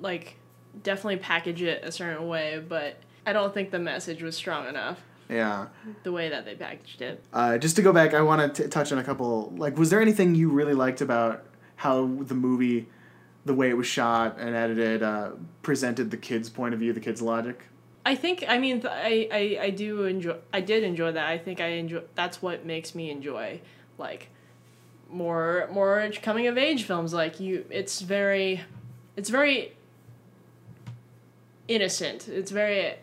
like, definitely package it a certain way, but I don't think the message was strong enough. Yeah The way that they packaged it. uh, just to go back I want to touch on a couple like was there anything you really liked about how the movie the way it was shot and edited uh, presented the kids point of view the kids logic I think I mean th- I, I I do enjoy I did enjoy that. I think I enjoy that's what makes me enjoy like more more coming of age films like you it's very it's very innocent. It's very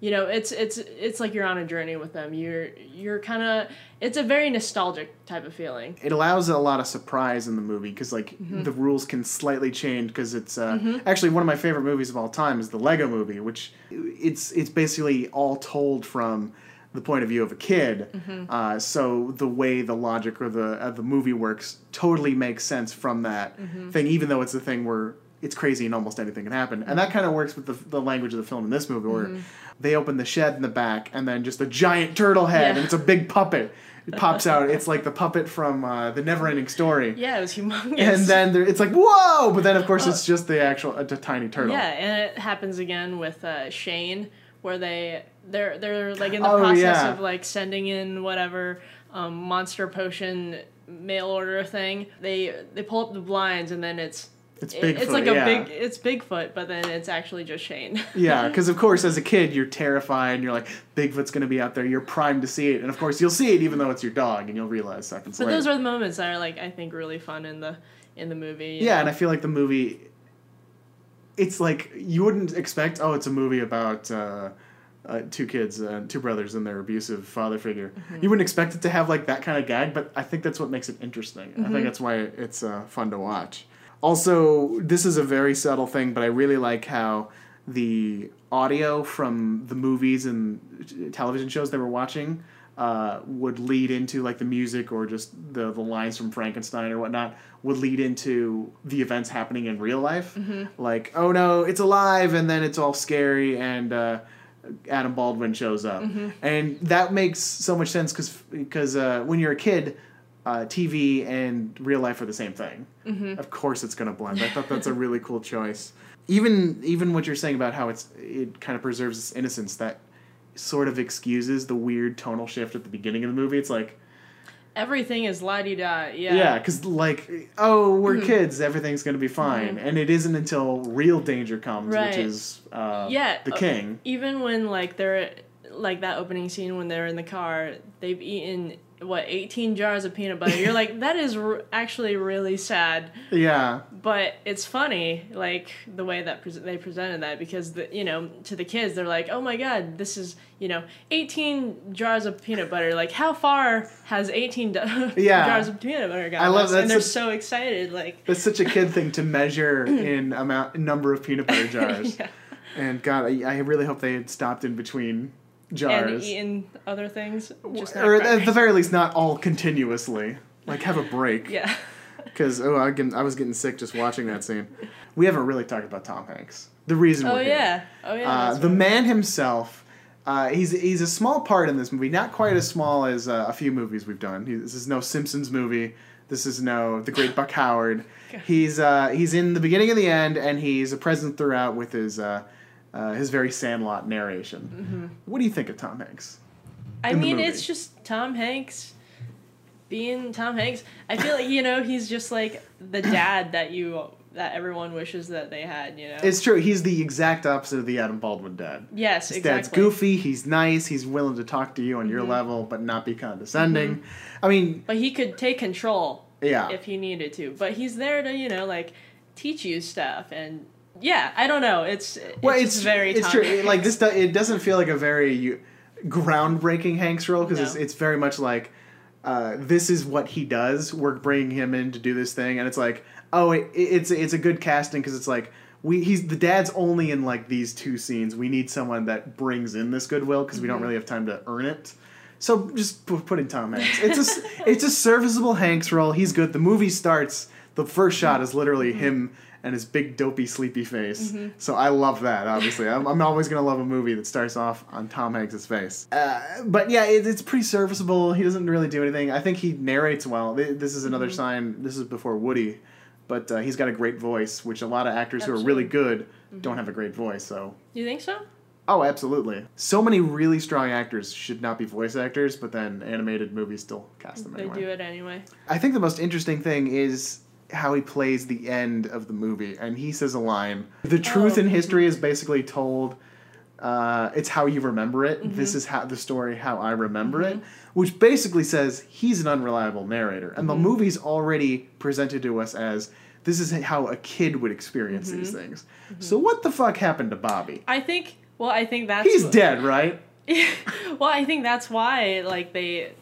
you know, it's it's it's like you're on a journey with them. You're you're kind of it's a very nostalgic type of feeling. it allows a lot of surprise in the movie because like Mm-hmm. the rules can slightly change because it's uh, actually one of my favorite movies of all time is the lego movie which it's it's basically all told from the point of view of a kid Mm-hmm. uh, so the way the logic or the uh, the movie works totally makes sense from that Mm-hmm. thing even though it's the thing where it's crazy and almost anything can happen and that kind of works with the, the language of the film in this movie where Mm-hmm. They open the shed in the back and then just a giant turtle head Yeah. and it's a big puppet it pops out it's like the puppet from uh, the never ending story Yeah, it was humongous. and then there, it's like whoa but then of course it's just the actual a, t- tiny turtle Yeah, and it happens again with uh, Shane, where they they're they're like in the Oh, process yeah. of like sending in whatever um, monster potion mail order thing. They they pull up the blinds and then it's It's it- Bigfoot, it's like a yeah. big it's Bigfoot, but then it's actually just Shane. yeah because of course as a kid you're terrified and you're like bigfoot's gonna be out there you're primed to see it and of course you'll see it even though it's your dog and you'll realize seconds but later those are the moments that are like I think really fun in the in the movie. yeah know? and i feel like the movie it's like you wouldn't expect oh it's a movie about uh, uh, two kids, uh, two brothers, and their abusive father figure. Mm-hmm. You wouldn't expect it to have like that kind of gag, but I think that's what makes it interesting. I Mm-hmm. think that's why it's uh, fun to watch. Also, this is a very subtle thing, but I really like how the audio from the movies and television shows they were watching uh, would lead into like the music or just the the lines from Frankenstein or whatnot would lead into the events happening in real life. Like, oh no, it's alive, and then it's all scary, and uh, Adam Baldwin shows up, and that makes so much sense because because uh, when you're a kid. Uh, TV and real life are the same thing. Of course, it's going to blend. I thought that's a really cool choice. Even even what you're saying about how it's it kind of preserves its innocence that sort of excuses the weird tonal shift at the beginning of the movie. It's like, everything is la di da. Yeah. yeah, because like, oh, we're kids, everything's gonna be fine, and it isn't until real danger comes, Right. which is uh, Yeah, the uh, king. even when like they're like that opening scene when they're in the car they've eaten what 18 jars of peanut butter you're like that is r- actually really sad Yeah, but it's funny like the way that pres they presented that because the you know to the kids they're like oh my god this is you know 18 jars of peanut butter like how far has 18 do- Yeah. jars of peanut butter gone I love that. and they're Such- so excited like that's such a kid thing to measure in amount number of peanut butter jars. yeah. And God, I, I really hope they had stopped in between and jars, eating other things just not or at the very least, not all continuously. Like have a break. yeah Because oh, I, I was getting sick just watching that scene. We haven't really talked about Tom Hanks. The reason oh we're here. yeah oh yeah Uh, the man himself. Uh, he's he's a small part in this movie, not quite as small as uh, a few movies we've done. He, this is no Simpsons movie. This is no The Great Buck Howard. He's uh, he's in the beginning and the end, and he's a present throughout with his uh, his very Sandlot narration. Mm-hmm. What do you think of Tom Hanks? I mean, it's just Tom Hanks being Tom Hanks. I feel like you know he's just like the dad that you that everyone wishes that they had. You know. It's true. He's the exact opposite of the Adam Baldwin dad. yes, His exactly. dad's goofy. He's nice. He's willing to talk to you on your Mm-hmm. level, but not be condescending. I mean, But he could take control yeah. if he needed to. But he's there to you know like teach you stuff and. Yeah, I don't know. It's it's, well, it's very It's Tom true. Like this, do, it doesn't feel like a very groundbreaking Hanks role because it's, No. it's very much like uh, this is what he does. We're bringing him in to do this thing, and it's like, oh, it, it's it's a good casting because it's like we he's the dad's only in like these two scenes. We need someone that brings in this goodwill because we don't really have time to earn it. So just pu- put in Tom Hanks. It's a it's a serviceable Hanks role. He's good. The movie starts. The first shot is literally him and his big dopey sleepy face. So I love that. Obviously, I'm, I'm always gonna love a movie that starts off on Tom Hanks's face. Uh, but yeah, it, it's pretty serviceable. He doesn't really do anything. I think he narrates well. This is another sign. This is before Woody, but uh, he's got a great voice, which a lot of actors who are really good don't have a great voice. So you think so? Oh, absolutely. So many really strong actors should not be voice actors, but then animated movies still cast them They anyway. do it anyway. I think the most interesting thing is how he plays the end of the movie, and he says a line: "The truth Oh, in history is basically told. Uh, it's how you remember it. Mm-hmm. This is how the story how I remember it." Which basically says he's an unreliable narrator, and the Mm-hmm. movie's already presented to us as this is how a kid would experience these Mm-hmm. things. So what the fuck happened to Bobby? I think. Well, I think that's. He's what- dead, right? well, I think that's why like they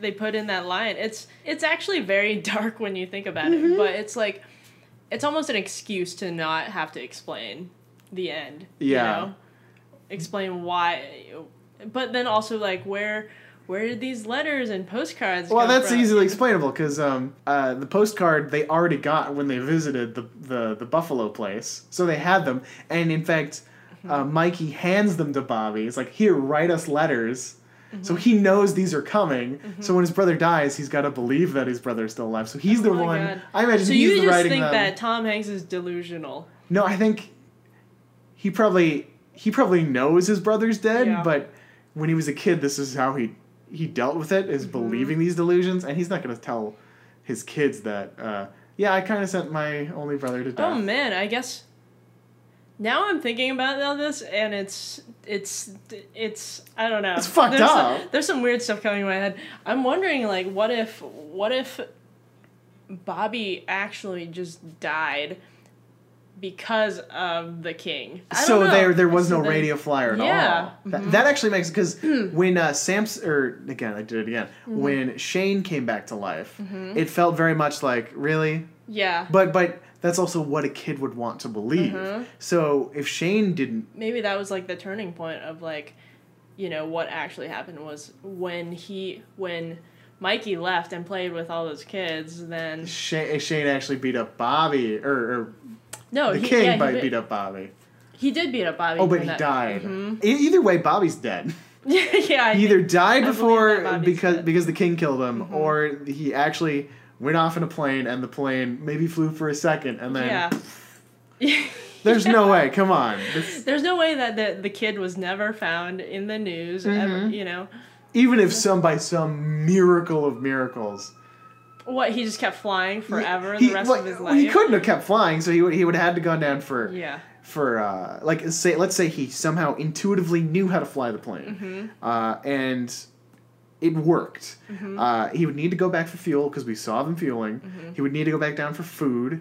they put in that line. It's it's actually very dark when you think about Mm-hmm. it, but it's like it's almost an excuse to not have to explain the end. Yeah. You know? Explain why but then also like where where did these letters and postcards Well, that's from? easily explainable because um, uh, the postcard they already got when they visited the, the, the Buffalo place, so they had them. And in fact, uh, Mm-hmm. Mikey hands them to Bobby. It's like, here, write us letters. So Mm-hmm. he knows these are coming. So when his brother dies, he's got to believe that his brother is still alive. So he's the Oh my one. God. I imagine So he's you the just think them. that Tom Hanks is delusional. No, I think he probably he probably knows his brother's dead, Yeah. but when he was a kid, this is how he he dealt with it is Mm-hmm. believing these delusions, and he's not going to tell his kids that. Uh, yeah, I kind of sent my only brother to death. Oh man, I guess now I'm thinking about all this, and it's it's it's I don't know. It's fucked there's up. Some, there's some weird stuff coming in my head. I'm wondering, like, what if what if Bobby actually just died because of the king? I so don't know. there there was So no then- radio flyer at Yeah. all. That, mm-hmm. that actually makes because hmm. when uh, Sam's or again I did it again mm-hmm. when Shane came back to life, mm-hmm. it felt very much like really, Yeah. but but that's also what a kid would want to believe. Mm-hmm. So if Shane didn't maybe that was like the turning point of like you know what actually happened was when he when mikey left and played with all those kids then Shane, Shane actually beat up Bobby, or, or no the he, king yeah, he, beat up Bobby. he did beat up bobby Oh, but he that- died. Mhm. E- either way, Bobby's dead. yeah I either died before because dead. Mm-hmm. because the king killed him, or he actually went off in a plane and the plane maybe flew for a second and then yeah there's no way. Come on, This- there's no way that the, the kid was never found in the news ever, Mm-hmm. you know even if some by some miracle of miracles, what he just kept flying forever he, the rest well, of his well, he couldn't have kept flying, so he would he would have had to gone down for yeah for uh, like say let's say he somehow intuitively knew how to fly the plane Mm-hmm. uh, and it worked. Uh, he would need to go back for fuel because we saw them fueling. Mm-hmm. he would need to go back down for food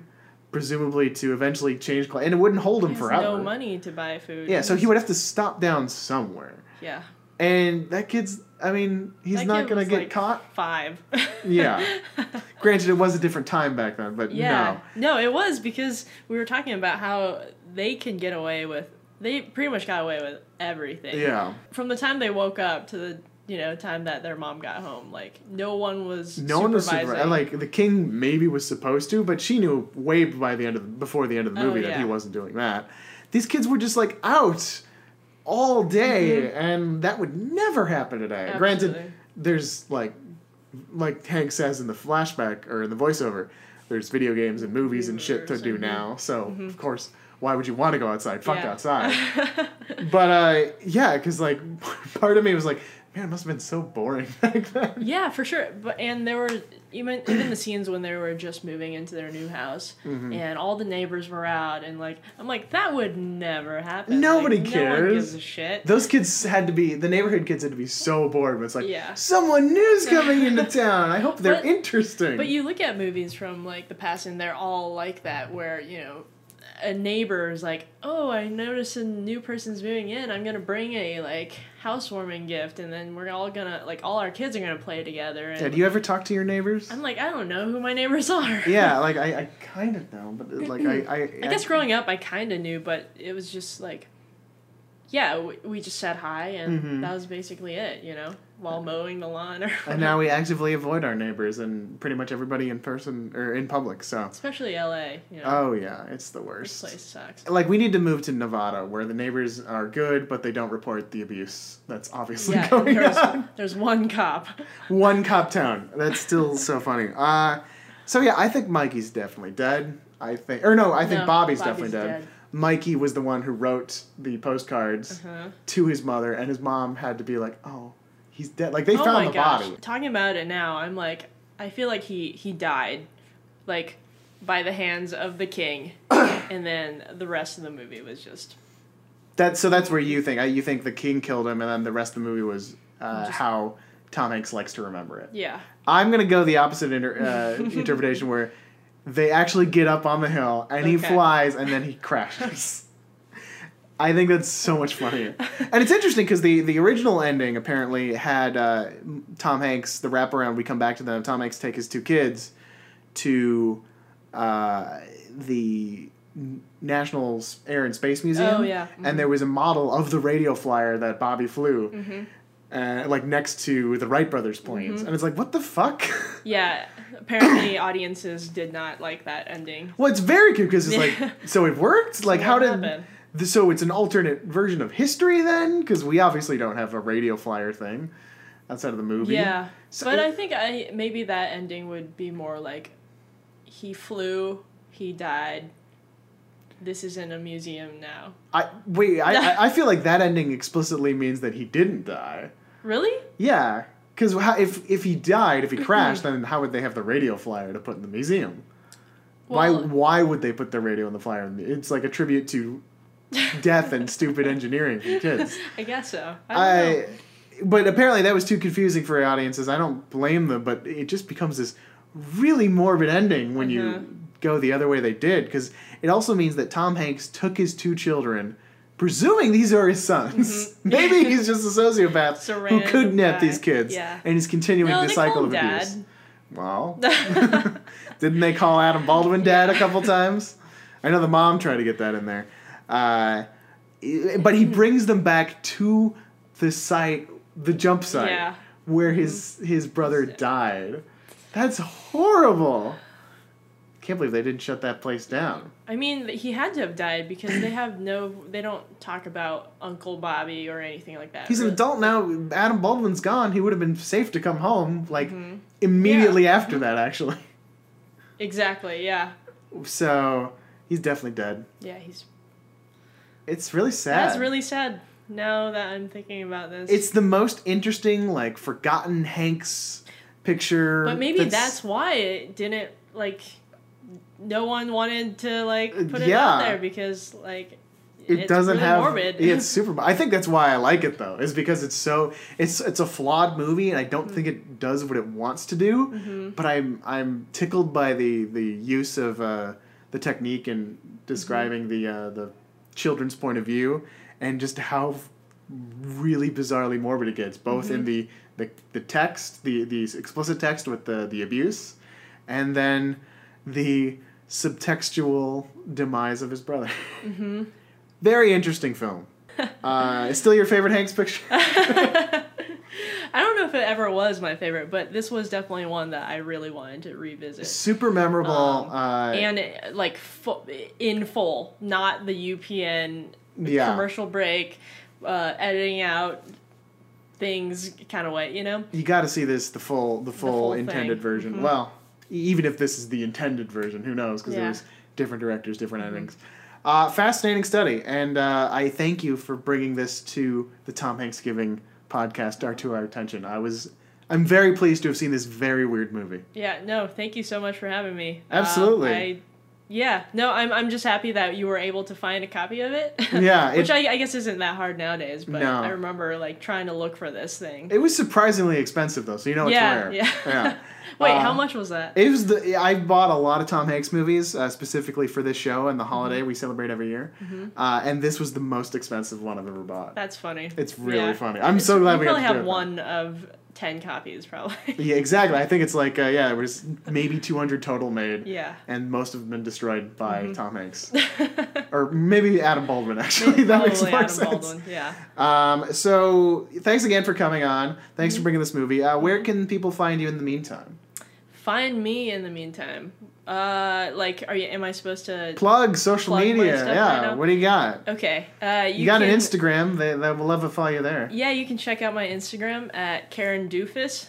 presumably to eventually change cl- and it wouldn't hold him forever no money to buy food. Yeah so he would have to stop down somewhere. Yeah. And that kid's i mean he's That not gonna get like, caught. five. Yeah. Granted it was a different time back then but Yeah. no. No. it was because we were talking about how they can get away with they pretty much got away with everything. yeah. From the time they woke up to the you know time that their mom got home, like no one was No one was supervising. like the king maybe was supposed to, but she knew way by the end of the, before the end of the Oh, movie that he wasn't doing that. These kids were just like out all day, and that would never happen today. Granted, Mm-hmm. There's like like Hank says in the flashback or in the voiceover, there's video games and movies and shit to do now. So Mm-hmm. of course why would you want to go outside? Fuck Yeah. outside. but uh, yeah, because like part of me was like, man, it must have been so boring back then. Yeah, for sure. But and there were even even the scenes when they were just moving into their new house, Mm-hmm. and all the neighbors were out, and like I'm like that would never happen. Nobody like, No one gives a shit. Those kids had to be the neighborhood kids had to be so bored. But it's like Yeah. someone new's coming into town. I hope they're But- interesting. But you look at movies from like the past, and they're all like that, where you know, a neighbor is like, "Oh, I noticed a new person's moving in. I'm gonna bring a like housewarming gift, and then we're all gonna like all our kids are gonna play together." And yeah, do you ever talk to your neighbors? I'm like, I don't know who my neighbors are. yeah, like I, I kind of know, but like I, I, I guess growing up, I kind of knew, but it was just like, yeah, we, we just said hi, and Mhm. that was basically it, you know, while mowing the lawn or. And now we actively avoid our neighbors and pretty much everybody in person or in public. So, especially L.A. You know, oh yeah, it's the this worst. place sucks. Like we need to move to Nevada, where the neighbors are good, but they don't report the abuse that's obviously Yeah, going there's, on. there's one cop. One cop town. That's still so funny. Uh, so yeah, I think Mikey's definitely dead. I think, or no, I think No, Bobby's, Bobby's definitely dead. dead. Mikey was the one who wrote the postcards Uh-huh. to his mother, and his mom had to be like, "Oh, he's dead." Like they oh found my the gosh! body. Talking about it now, I'm like, I feel like he he died, like, by the hands of the king, and then the rest of the movie was just That so that's where you think you think the king killed him, and then the rest of the movie was uh, Just- how Tom Hanks likes to remember it. yeah. I'm gonna go the opposite inter- uh, interpretation where they actually get up on the hill and he flies and then he crashes. I think that's so much funnier, and it's interesting because the the original ending apparently had uh, Tom Hanks the wraparound. We come back to them. Tom Hanks take his two kids to uh, the National Air and Space Museum. Oh, yeah. and there was a model of the radio flyer that Bobby flew. Mm-hmm. Uh, like next to the Wright brothers planes, and it's like, what the fuck? Yeah, apparently audiences did not like that ending. Well, it's very good because it's like, so it worked. Like, what how did? happened? Th- So it's an alternate version of history then, because we obviously don't have a radio flyer thing outside of the movie. Yeah, So- but I think I maybe that ending would be more like he flew, he died. This is in a museum now. I wait. I I- feel like that ending explicitly means that he didn't die. Really? Yeah, because if if he died, if he crashed, then how would they have the radio flyer to put in the museum? why Well- why would they put the radio in the flyer? It's like a tribute to death and stupid engineering from kids. I guess so. I. I, but apparently that was too confusing for audiences. I don't blame them, but it just becomes this really morbid ending when Uh-huh. you go the other way they did, because it also means that Tom Hanks took his two children, presuming these are his sons. Maybe he's just a sociopath Mm-hmm. Who kidnapped these kids, Yeah. and he's continuing No, the cycle of abuse. Dad. Well, didn't they call Adam Baldwin dad a couple times? I know the mom tried to get that in there. Uh, but he brings them back to the site, the jump site, Yeah. where his his brother died. That's horrible. Can't believe they didn't shut that place down. I mean, he had to have died because they have no. They don't talk about Uncle Bobby or anything like that. He's an adult now. Adam Baldwin's gone. He would have been safe to come home like immediately after that, actually. Exactly. Yeah. So he's definitely dead. Yeah. He's. It's really sad. That's really sad. Now that I'm thinking about this. It's the most interesting, like forgotten Hanks picture. But maybe that's, why it didn't like. No one wanted to like put it Yeah. out there because like. it it's doesn't really have. morbid. It's super. I think that's why I like it though, is because it's so. It's it's a flawed movie, and I don't think it does what it wants to do. Mm-hmm. But I'm I'm tickled by the the use of uh, the technique in describing Mm-hmm. the uh, the children's point of view, and just how really bizarrely morbid it gets, both Mm-hmm. in the, the the text, the the explicit text with the the abuse, and then the subtextual demise of his brother. Mm-hmm. Very interesting film. Uh, it's still your favorite Hanks picture? I don't know if it ever was my favorite, but this was definitely one that I really wanted to revisit. Super memorable. Um, uh, and uh, like fu- in full, not the UPN Yeah. commercial break, uh, editing out things kind of way, you know? you got to see this the full the full, full intended thing. version. Mhm. Well, even if this is the intended version, who knows? Because Yeah. there was different directors, different endings. Uh, fascinating study, and uh, I thank you for bringing this to the Tom Hanks Giving podcast our to our attention. I was, I'm very pleased to have seen this very weird movie. Yeah, no, thank you so much for having me. Um, Absolutely. I, yeah, no, I'm, I'm just happy that you were able to find a copy of it. Yeah, Which it- I, I guess isn't that hard nowadays, but No. I remember like trying to look for this thing. It was surprisingly expensive though, so you know it's yeah, rare. yeah. yeah. Wait, Uh, how much was that? It was the I bought a lot of Tom Hanks movies uh, specifically for this show and the holiday we celebrate every year, uh, and this was the most expensive one I've ever bought. That's funny. It's really Yeah. funny. I'm It's- so glad we got probably have one of ten copies, probably. Yeah, exactly. I think it's like uh, yeah, it was maybe 200 total made. Yeah. And most of them been destroyed by Tom Hanks, or maybe Adam Baldwin. Actually, Maybe that makes more Adam sense. Baldwin. Yeah. Um, so thanks again for coming on. Thanks Mm-hmm. for bringing this movie. Uh, where can people find you in the meantime? Find me in the meantime. Uh, like, are you? Am I supposed to? Plug social Plug media. right Yeah. now? what do you got? Okay. Uh, you, You, got can, an Instagram. They, they will love to follow you there. Yeah, you can check out my Instagram at Karen Doofus.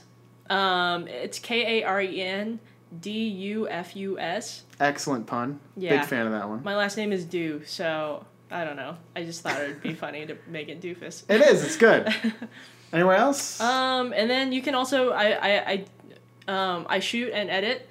Um, it's K A R E N D U F U S. Excellent pun. Yeah. Big fan of that one. My last name is Do, so I don't know. I just thought it'd be funny to make it Doofus. It is. It's good. Anywhere else? Um, and then you can also I I I, um, I shoot and edit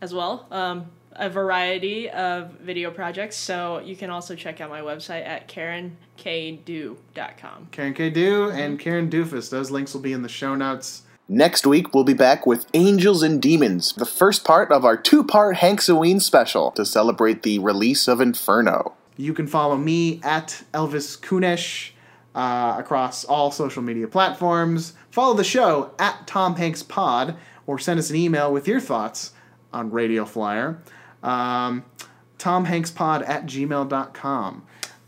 as well. Um, a variety of video projects. So you can also check out my website at karenkdo.com. Karen K. Do and Karen Doofus. Those links will be in the show notes. Next week, we'll be back with Angels and Demons, the first part of our two part Hank Hanksoween special to celebrate the release of Inferno. You can follow me at Elvis Kunesh uh, across all social media platforms. Follow the show at Tom Hanks Pod or send us an email with your thoughts on Radio Flyer. Um, TomHanksPod at gmail.com.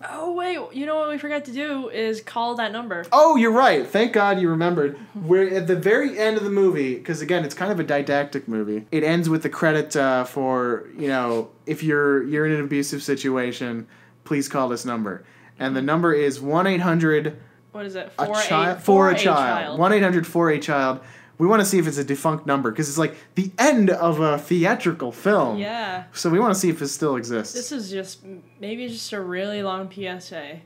Oh wait, you know what we forgot to do is call that number. Oh, you're right. Thank God you remembered. We're at the very end of the movie because again, it's kind of a didactic movie. It ends with the credit uh, for you know if you're you're in an abusive situation, please call this number, and the number is one eight hundred What is it? a For child a, for a child. One eight hundred for a child. We want to see if it's a defunct number because it's like the end of a theatrical film. Yeah. So we want to see if it still exists. This is just maybe just a really long PSA.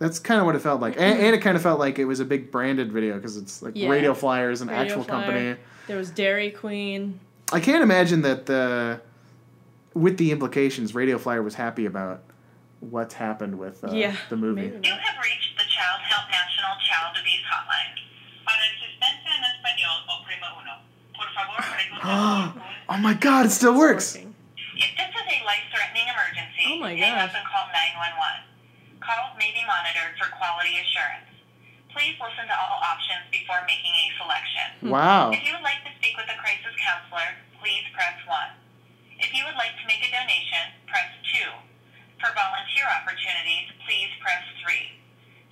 That's kind of what it felt like, and, and it kind of felt like it was a big branded video because it's like Yeah. Radio Flyer is an Radio actual Flyer. company. There was Dairy Queen. I can't imagine that the with the implications, Radio Flyer was happy about what's happened with uh, yeah. the movie. maybe You have reached the Childhelp National Child Abuse Hotline. Para asistencia Oh my God, it still works. If this is a life-threatening emergency, Oh my hang gosh. up and call 911. Calls may be monitored for quality assurance. Please listen to all options before making a selection. Hmm. Wow. If you would like to speak with a crisis counselor, please press 1. If you would like to make a donation, press 2. For volunteer opportunities, please press 3.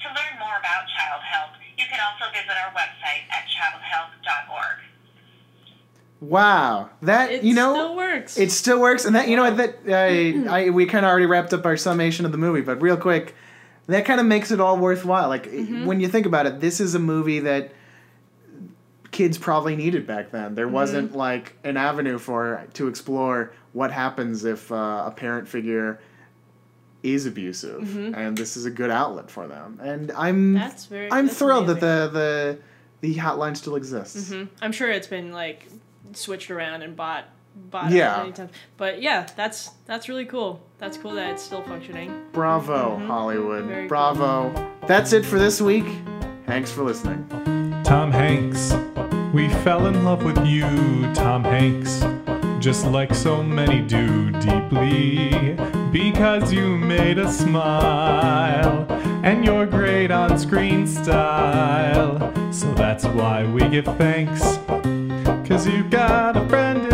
To learn more about Childhelp, you can also visit our website at childhelp.org. Wow. That It you know still works. it still works, and that you know what that I, I we kind of already wrapped up our summation of the movie, but real quick, that kind of makes it all worthwhile. Like Mm-hmm. when you think about it, this is a movie that kids probably needed back then. Mm-hmm. There wasn't like an avenue for to explore what happens if uh, a parent figure is abusive, and this is a good outlet for them. And I'm Mm-hmm. That's very- I'm that's thrilled amazing. that the the the hotline still exists. Mhm. I'm sure it's been like switched around and bought bought Yeah. many times. But yeah, that's that's really cool. That's cool that it's still functioning. Bravo, Hollywood. Mm-hmm. Very cool. Bravo. That's it for this week. Thanks for listening. Tom Hanks, we fell in love with you, Tom Hanks. Just like so many do deeply, because you made us smile, and your great on screen style. So that's why we give thanks, cause you got a friend